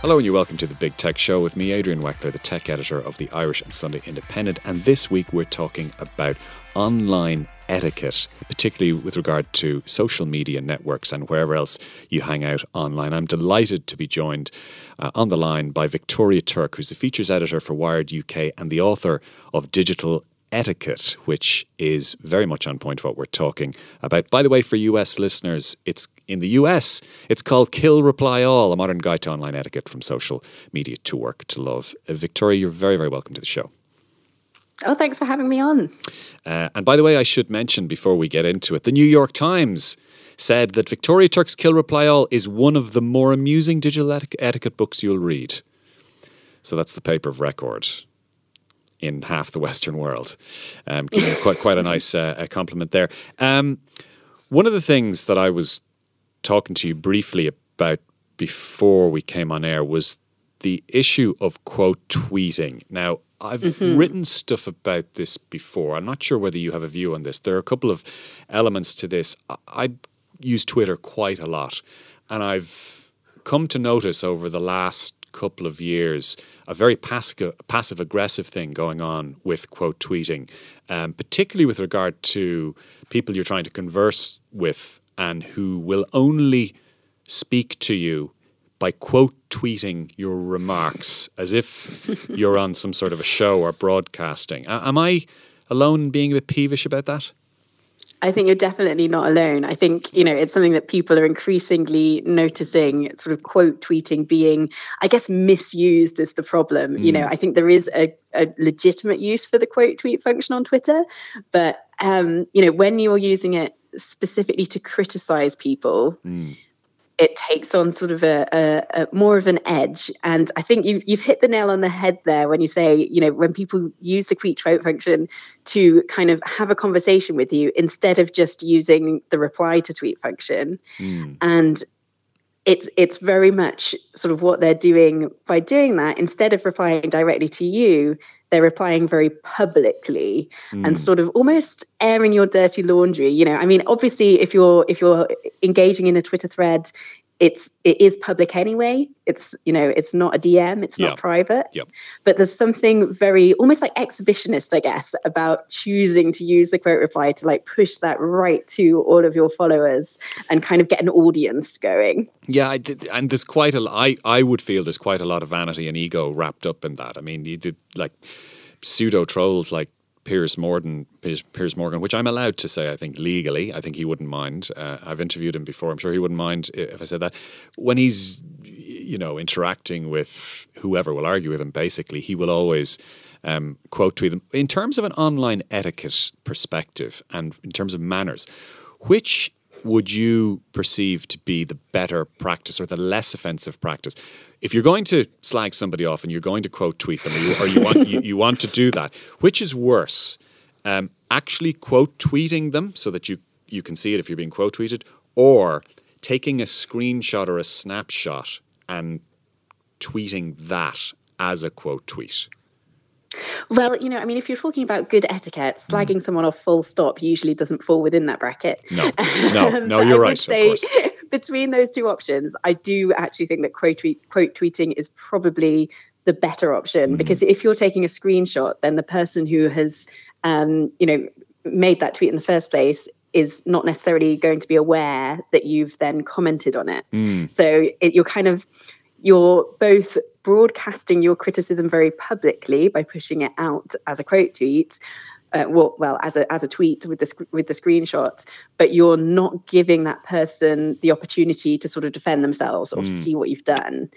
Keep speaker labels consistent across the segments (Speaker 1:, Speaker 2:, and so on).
Speaker 1: Hello and you're welcome to the Big Tech Show with me, Adrian Weckler, the tech editor of the Irish and Sunday Independent. And this week we're talking about online etiquette, particularly with regard to social media networks and wherever else you hang out online. I'm delighted to be joined uh, on the line by Victoria Turk, who's the features editor for Wired UK and the author of Digital etiquette, which is very much on point what we're talking about. By the way, for US listeners, it's in the US, it's called Kill Reply All, a modern guide to online etiquette from social media to work to love. Uh, Victoria, you're very, very welcome to the show.
Speaker 2: Oh, thanks for having me on.
Speaker 1: Uh, and by the way, I should mention before we get into it, the New York Times said that Victoria Turk's Kill Reply All is one of the more amusing digital etiquette books you'll read. So that's the paper of record in half the Western world. Um, quite quite a nice uh, compliment there. Um, one of the things that I was talking to you briefly about before we came on air was the issue of quote tweeting. Now, I've mm-hmm. written stuff about this before. I'm not sure whether you have a view on this. There are a couple of elements to this. I, I use Twitter quite a lot, and I've come to notice over the last couple of years a very passive, passive aggressive thing going on with quote tweeting, um, particularly with regard to people you're trying to converse with and who will only speak to you by quote tweeting your remarks as if you're on some sort of a show or broadcasting. am I alone being a bit peevish about that?
Speaker 2: I think you're definitely not alone. I think, you know, it's something that people are increasingly noticing, sort of quote tweeting being, I guess, misused is the problem. Mm. You know, mm. I think there is a, a, legitimate use for the quote tweet function on Twitter, but, um, you know, when you're using it specifically to criticize people, mm it takes on sort of a, a, a, more of an edge. And I think you, you've hit the nail on the head there when you say, you know, when people use the tweet vote function to kind of have a conversation with you instead of just using the reply to tweet function. Mm. And it, it's very much sort of what they're doing by doing that. Instead of replying directly to you, they're replying very publicly mm. and sort of almost airing your dirty laundry you know i mean obviously if you're if you're engaging in a twitter thread it's it is public anyway. It's you know it's not a dm it's not private.
Speaker 1: Yep.
Speaker 2: but there's something very almost like exhibitionist i guess about choosing to use the quote reply to like push that right to all of your followers and kind of get an audience going.
Speaker 1: Yeah and there's quite a I, I would feel there's quite a lot of vanity and ego wrapped up in that. I mean you did like pseudo trolls like Piers Morgan, Piers, Piers, Morgan, which I'm allowed to say, I think legally, I think he wouldn't mind. Uh, I've interviewed him before. I'm sure he wouldn't mind if I said that. When he's, you know, interacting with whoever will argue with him, basically, he will always um, quote tweet them. In terms of an online etiquette perspective and in terms of manners, which would you perceive to be the better practice or the less offensive practice? if you're going to slag somebody off and you're going to quote tweet them, or you, or you want you, you, want to do that, which is worse, um, actually quote tweeting them so that you you can see it if you're being quote tweeted, or taking a screenshot or a snapshot and tweeting that as a quote tweet?
Speaker 2: Well, you know, I mean, if you're talking about good etiquette, slagging mm. someone off full stop usually doesn't fall within that bracket.
Speaker 1: No, no, no, you're right. Say, of course.
Speaker 2: between those two options, I do actually think that quote, tweet, quote tweeting is probably the better option mm. because if you're taking a screenshot, then the person who has, um, you know, made that tweet in the first place is not necessarily going to be aware that you've then commented on it. So it, you're kind of you're both broadcasting your criticism very publicly by pushing it out as a quote tweet, uh, well, well as a as a tweet with the sc- with the screenshot, but you're not giving that person the opportunity to sort of defend themselves or to see what you've done.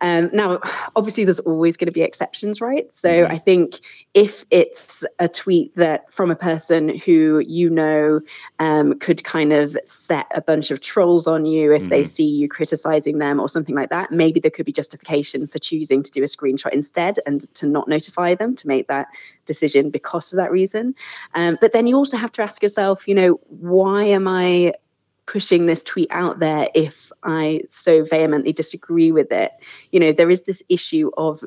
Speaker 2: Um, now, obviously, there's always going to be exceptions, right? So I think if it's a tweet that from a person who you know um, could kind of set a bunch of trolls on you if they see you criticizing them or something like that, maybe there could be justification for choosing to do a screenshot instead and to not notify them to make that decision because of that reason. Um, but then you also have to ask yourself, you know, why am I pushing this tweet out there if I so vehemently disagree with it? You know, there is this issue of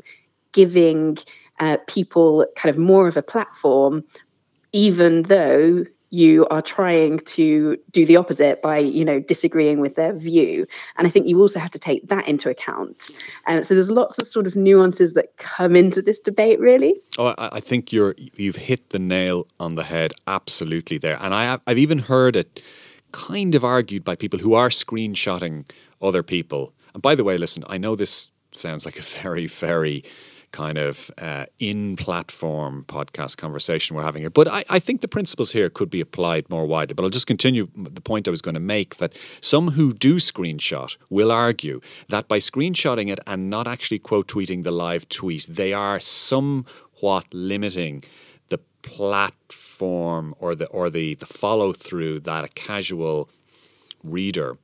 Speaker 2: giving uh, people kind of more of a platform, even though you are trying to do the opposite by you know disagreeing with their view. And i think you also have to take that into account. Um, so there's lots of sort of nuances that come into this debate really.
Speaker 1: Oh, I, I think you're you've hit the nail on the head. Absolutely there, and I I've even heard it kind of argued by people who are screenshotting other people. And by the way, listen, I know this sounds like a very very kind of uh, in-platform podcast conversation we're having here, but I, I think the principles here could be applied more widely. But I'll just continue the point I was going to make that some who do screenshot will argue that by screenshotting it and not actually quote tweeting the live tweet, they are somewhat limiting the platform or the or the the follow through that a casual reader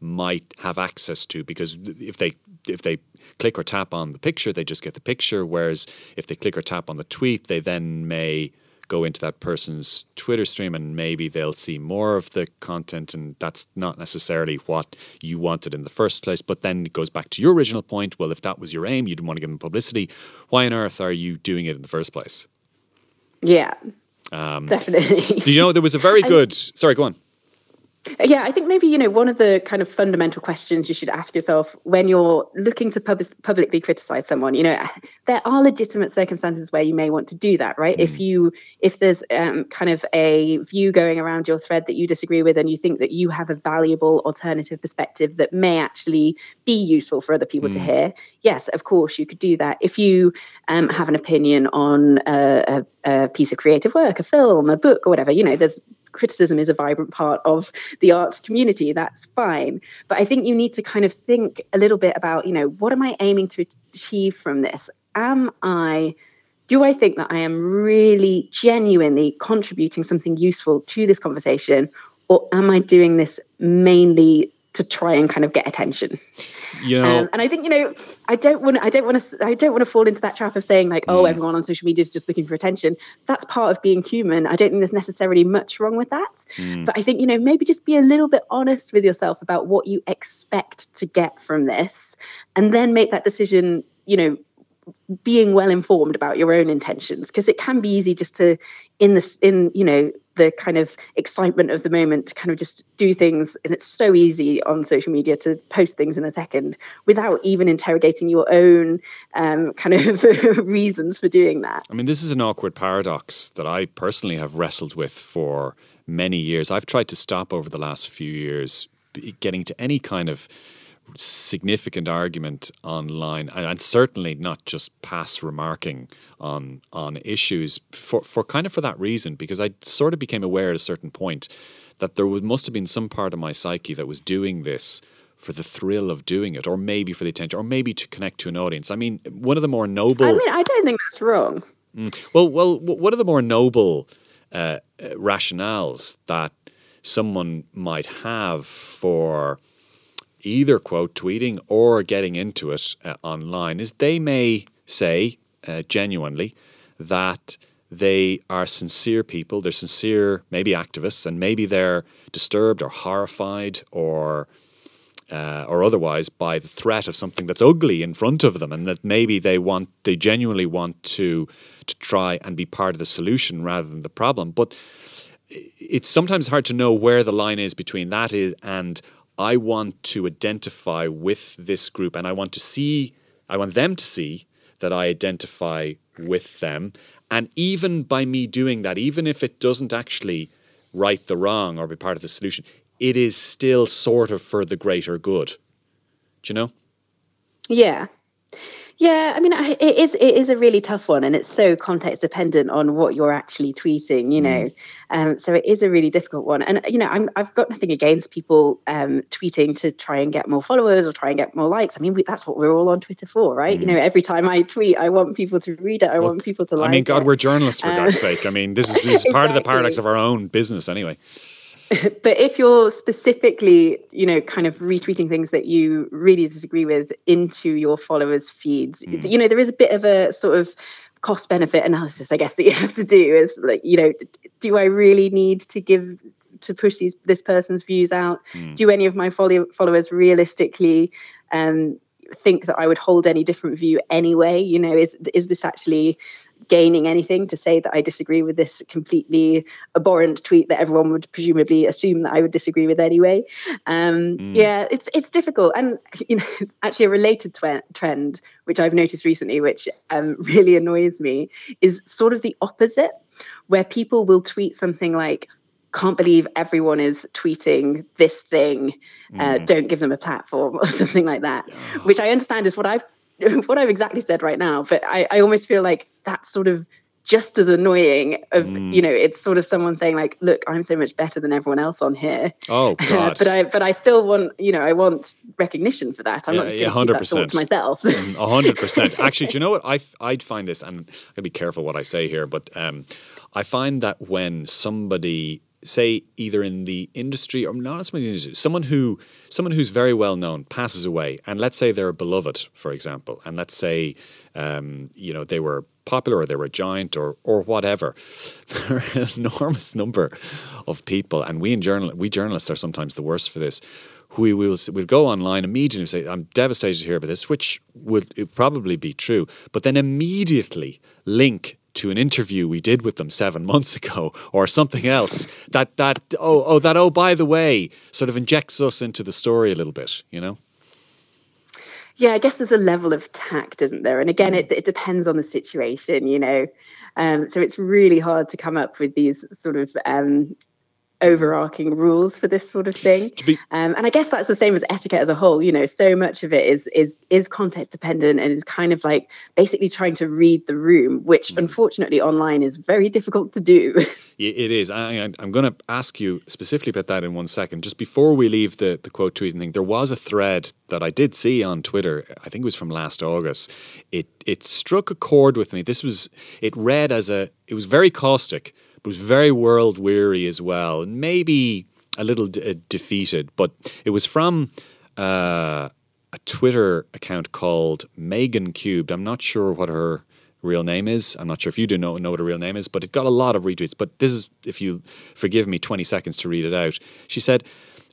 Speaker 1: might have access to because if they if they click or tap on the picture they just get the picture whereas if they click or tap on the tweet they then may go into that person's Twitter stream and maybe they'll see more of the content and that's not necessarily what you wanted in the first place. But then it goes back to your original point well if that was your aim you didn't want to give them publicity why on earth are you doing it in the first place?
Speaker 2: Yeah.
Speaker 1: Um,
Speaker 2: definitely.
Speaker 1: do you know there was a very good sorry go on
Speaker 2: Yeah, I think maybe you know one of the kind of fundamental questions you should ask yourself when you're looking to pub- publicly criticize someone. You know, there are legitimate circumstances where you may want to do that, right? If you if there's um, kind of a view going around your thread that you disagree with, and you think that you have a valuable alternative perspective that may actually be useful for other people to hear, yes, of course you could do that. If you um, have an opinion on a, a, a piece of creative work, a film, a book, or whatever, you know, there's criticism is a vibrant part of the arts community. That's fine. But i think you need to kind of think a little bit about you know what am i aiming to achieve from this? Am i do i think that i am really genuinely contributing something useful to this conversation or am i doing this mainly to try and kind of get attention
Speaker 1: you know
Speaker 2: um, and I think you know, I don't want, I don't want to, I don't want to fall into that trap of saying like, oh, everyone on social media is just looking for attention. That's part of being human. I don't think there's necessarily much wrong with that. But I think you know, maybe just be a little bit honest with yourself about what you expect to get from this, and then make that decision. You know, being well informed about your own intentions, because it can be easy just to, in this, in you know, the kind of excitement of the moment to kind of just do things and it's so easy on social media to post things in a second without even interrogating your own um, kind of reasons for doing that
Speaker 1: I mean, this is an awkward paradox that I personally have wrestled with for many years. I've tried to stop over the last few years getting to any kind of significant argument online, and, and certainly not just pass remarking on on issues for for kind of for that reason, because I sort of became aware at a certain point that there must have been some part of my psyche that was doing this for the thrill of doing it, or maybe for the attention, or maybe to connect to an audience. I mean, one of the more noble.
Speaker 2: i mean i don't think that's wrong
Speaker 1: Well, well, w- one of the more noble uh, uh, rationales that someone might have for either quote tweeting or getting into it uh, online is they may say uh, genuinely that they are sincere people, they're sincere, maybe activists, and maybe they're disturbed or horrified or uh, or otherwise by the threat of something that's ugly in front of them, and that maybe they want, they genuinely want to to try and be part of the solution rather than the problem. But it's sometimes hard to know where the line is between that is and I want to identify with this group, and I want to see, I want them to see that I identify with them, and even by me doing that, even if it doesn't actually right the wrong or be part of the solution. It is still sort of for the greater good. Do you know?
Speaker 2: Yeah. Yeah, I mean, it is it is a really tough one, and it's so context dependent on what you're actually tweeting. You know, mm. um, so it is a really difficult one. And you know, I'm I've got nothing against people um, tweeting to try and get more followers or try and get more likes. I mean, we, that's what we're all on Twitter for, right? Mm. You know, every time I tweet, I want people to read it. I Look, want people to like.
Speaker 1: I mean, God,
Speaker 2: it.
Speaker 1: we're journalists for um, God's sake. I mean, this is, this is part exactly. of the paradox of our own business, anyway.
Speaker 2: but if you're specifically, you know, kind of retweeting things that you really disagree with into your followers' feeds, mm. you know, there is a bit of a sort of cost benefit analysis, I guess, that you have to do. Is like, you know, do I really need to give to push these this person's views out? Mm. Do any of my follow- followers realistically um, think that I would hold any different view anyway? You know, is is this actually gaining anything to say that I disagree with this completely abhorrent tweet that everyone would presumably assume that I would disagree with anyway. Um, mm. Yeah, it's it's difficult, and you know, actually a related tw- trend which I've noticed recently, which um, really annoys me, is sort of the opposite, where people will tweet something like can't believe everyone is tweeting this thing. Uh, mm. Don't give them a platform or something like that, which I understand is what I've what I've exactly said right now, but I, I almost feel like that's sort of just as annoying of mm. you know it's sort of someone saying like look i'm so much better than everyone else on here.
Speaker 1: Oh god.
Speaker 2: But i but i still want you know i want recognition for that. I'm yeah, not just yeah, 100% to myself. 100%
Speaker 1: mm, actually do you know what? I i'd find this and i'm gonna be careful what i say here but um i find that when somebody say either in the industry or not as many industry, someone who someone who's very well known passes away, and let's say they're beloved, for example, and let's say um, you know they were popular or they were a giant or or whatever. There are an enormous number of people, and we in journal we journalists are sometimes the worst for this. We will we'll go online immediately and say, "I'm devastated to hear about this," which would probably be true, but then immediately link to an interview we did with them seven months ago or something else that that oh oh that oh by the way sort of injects us into the story a little bit you know?
Speaker 2: Yeah i guess there's a level of tact isn't there? And again it, it depends on the situation you know? Um, so it's really hard to come up with these sort of um, overarching rules for this sort of thing. Be- um, and I guess that's the same as etiquette as a whole. You know, so much of it is is is context dependent and is kind of like basically trying to read the room, which mm. unfortunately online is very difficult to do.
Speaker 1: it is. I, am going to ask you specifically about that in one second. Just before we leave the the quote tweeting thing, there was a thread that I did see on Twitter. I think it was from last August. It it struck a chord with me. This was it read as a it was very caustic was very world weary as well, and maybe a little uh, defeated. But it was from uh, a Twitter account called Megan Cubed. I'm not sure what her real name is. I'm not sure if you do know, know what her real name is, but it got a lot of retweets. But this is, if you forgive me, 20 seconds to read it out. She said,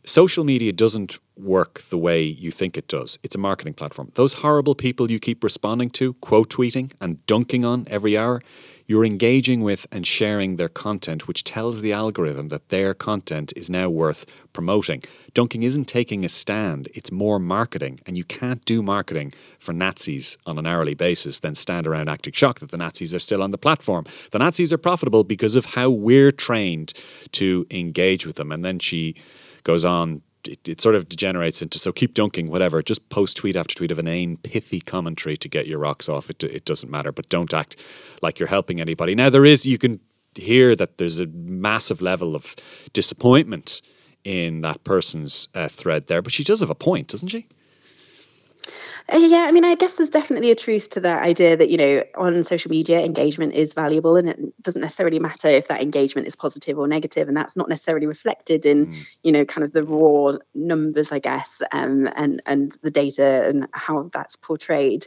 Speaker 1: Social media doesn't work the way you think it does. It's a marketing platform. Those horrible people you keep responding to, quote tweeting, and dunking on every hour, you're engaging with and sharing their content, which tells the algorithm that their content is now worth promoting. Dunking isn't taking a stand, it's more marketing. And you can't do marketing for Nazis on an hourly basis, then stand around acting shocked that the Nazis are still on the platform. The Nazis are profitable because of how we're trained to engage with them. And then she goes on it, it, sort of degenerates into so keep dunking whatever. Just post tweet after tweet of an inane pithy commentary to get your rocks off. It, it doesn't matter but don't act like you're helping anybody. Now there is you can hear that there's a massive level of disappointment in that person's uh, thread there but she does have a point doesn't she
Speaker 2: yeah, I mean, I guess there's definitely a truth to that idea that, you know, on social media, engagement is valuable and it doesn't necessarily matter if that engagement is positive or negative, And that's not necessarily reflected in, mm. you know, kind of the raw numbers, I guess, um, and, and the data and how that's portrayed.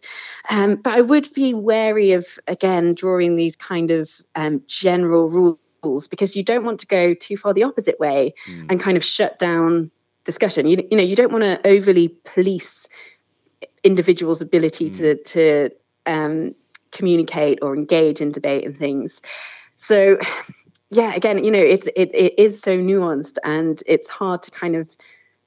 Speaker 2: Um, but I would be wary of, again, drawing these kind of um, general rules because you don't want to go too far the opposite way mm. and kind of shut down discussion. You, you know, you don't want to overly police individual's ability mm. to to um, communicate or engage in debate and things. So, yeah, again, you know, it's it, it is so nuanced and it's hard to kind of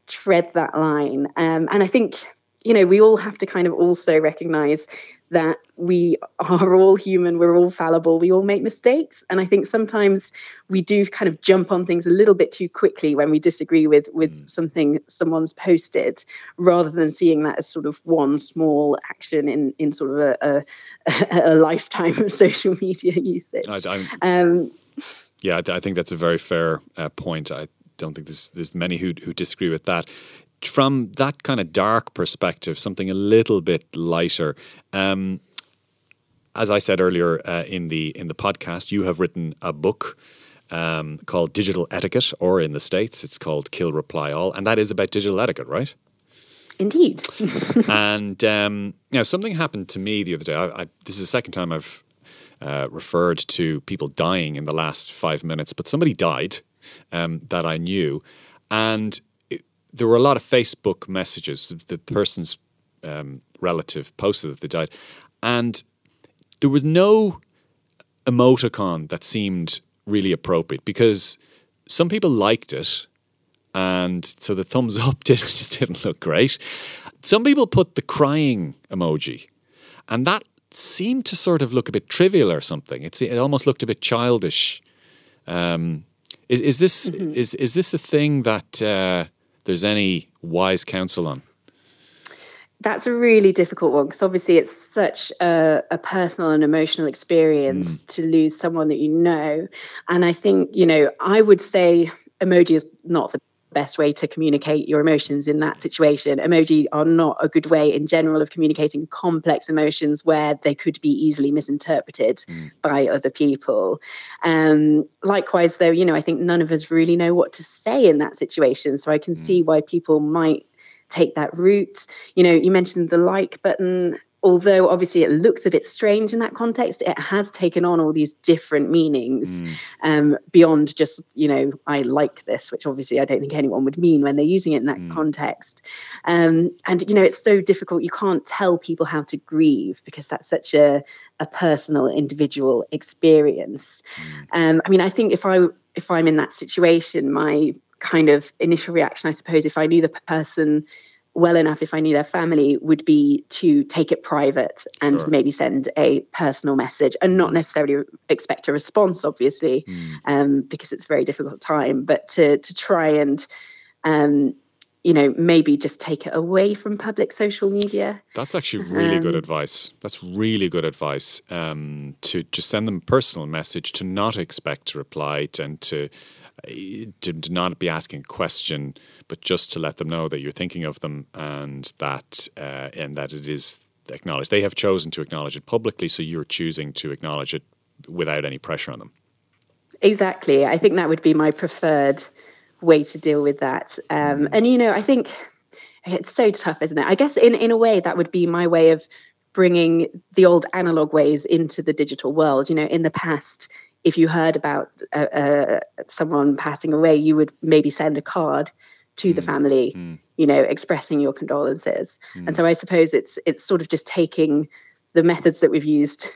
Speaker 2: tread that line. Um, and I think you know, we all have to kind of also recognize that we are all human, we're all fallible, we all make mistakes. And I think sometimes we do kind of jump on things a little bit too quickly when we disagree with with mm. something someone's posted, rather than seeing that as sort of one small action in in sort of a, a, a lifetime of social media usage. I, um,
Speaker 1: yeah, I think that's a very fair uh, point. I don't think there's there's many who who disagree with that from that kind of dark perspective, something a little bit lighter. Um, as I said earlier uh, in the in the podcast, you have written a book um, called Digital Etiquette, or in the states, it's called Kill Reply All, and that is about digital etiquette, right?
Speaker 2: Indeed.
Speaker 1: and um, you know, something happened to me the other day. I, I, this is the second time I've uh, referred to people dying in the last five minutes, but somebody died um, that I knew, and there were a lot of Facebook messages. The person's um, relative posted that they died, and there was no emoticon that seemed really appropriate because some people liked it, and so the thumbs up did, just didn't look great. Some people put the crying emoji, and that seemed to sort of look a bit trivial or something. It's, it almost looked a bit childish. Um, is, is this mm-hmm. is is this a thing that uh, there's any wise counsel on?
Speaker 2: That's a really difficult one because obviously it's such a, a, personal and emotional experience mm. to lose someone that you know. And I think, you know, I would say emoji is not the best way to communicate your emotions in that situation. Emoji are not a good way in general of communicating complex emotions where they could be easily misinterpreted mm. by other people. Um, likewise, though, you know, I think none of us really know what to say in that situation. So I can mm. see why people might take that route. You know, you mentioned the like button although obviously it looks a bit strange in that context, it has taken on all these different meanings mm. um, beyond just, you know, I like this, which obviously I don't think anyone would mean when they're using it in that mm. context. Um, and, you know, it's so difficult. You can't tell people how to grieve because that's such a, a personal, individual experience. Mm. Um, I mean, I think if I if I'm in that situation, my kind of initial reaction, I suppose, if I knew the person well enough if I knew their family would be to take it private and sure. maybe send a personal message and not necessarily expect a response, obviously, mm. um, because it's a very difficult time, but to to try and um, you know maybe just take it away from public social media.
Speaker 1: That's actually really um, good advice. That's really good advice. Um, to just send them a personal message, to not expect a reply, and to to, to not be asking a question, but just to let them know that you're thinking of them and that uh, and that it is acknowledged. They have chosen to acknowledge it publicly, so you're choosing to acknowledge it without any pressure on them.
Speaker 2: Exactly. I think that would be my preferred way to deal with that. Um, and you know, I think it's so tough, isn't it? I guess in in a way that would be my way of bringing the old analog ways into the digital world. You know, in the past, if you heard about uh, uh, someone passing away, you would maybe send a card to mm. the family, mm. you know, expressing your condolences. Mm. And so I suppose it's it's sort of just taking the methods that we've used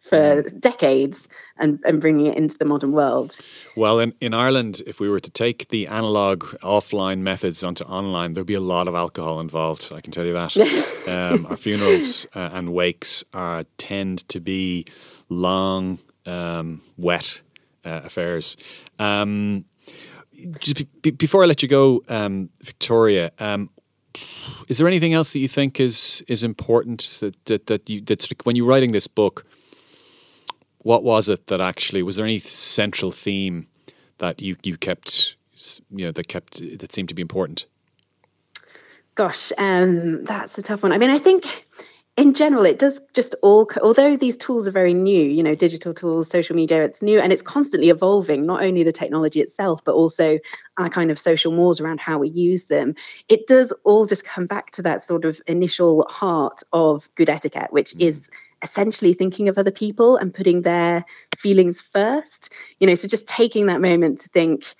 Speaker 2: for mm. decades and, and bringing it into the modern world.
Speaker 1: Well, in, in Ireland, if we were to take the analog offline methods onto online, there'd be a lot of alcohol involved. I can tell you that. um, our funerals uh, and wakes are, tend to be long, um, wet uh, affairs. Um, just be, before I let you go, um, Victoria, um, is there anything else that you think is is important that that, that you that when you're writing this book? What was it that actually was there any central theme that you you kept you know that kept that seemed to be important?
Speaker 2: Gosh, um, that's a tough one. I mean, I think in general, it does just all, although these tools are very new, you know, digital tools, social media, it's new and it's constantly evolving, not only the technology itself, but also our kind of social mores around how we use them. It does all just come back to that sort of initial heart of good etiquette, which mm. is essentially thinking of other people and putting their feelings first. You know, so just taking that moment to think,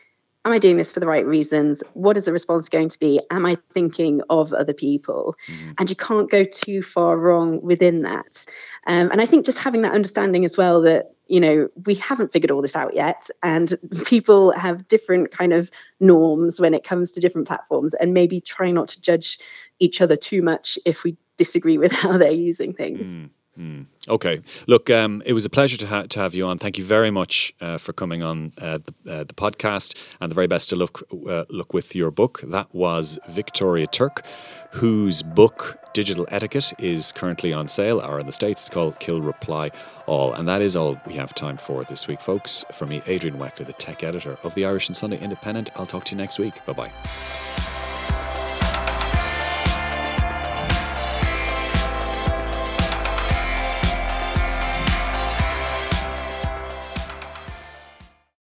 Speaker 2: am I doing this for the right reasons? What is the response going to be? Am I thinking of other people? Mm-hmm. And you can't go too far wrong within that. Um, and I think just having that understanding as well that you know, we haven't figured all this out yet. And people have different kind of norms when it comes to different platforms and maybe try not to judge each other too much if we disagree with how they're using things.
Speaker 1: Mm. Mm. Okay. Look, um, it was a pleasure to, ha- to have you on. Thank you very much uh, for coming on uh, the, uh, the podcast, and the very best to look uh, look with your book. That was Victoria Turk, whose book Digital Etiquette is currently on sale, or in the states, it's called Kill Reply All, and that is all we have time for this week, folks. For me, Adrian Weckler, the tech editor of the Irish and Sunday Independent. I'll talk to you next week. Bye bye.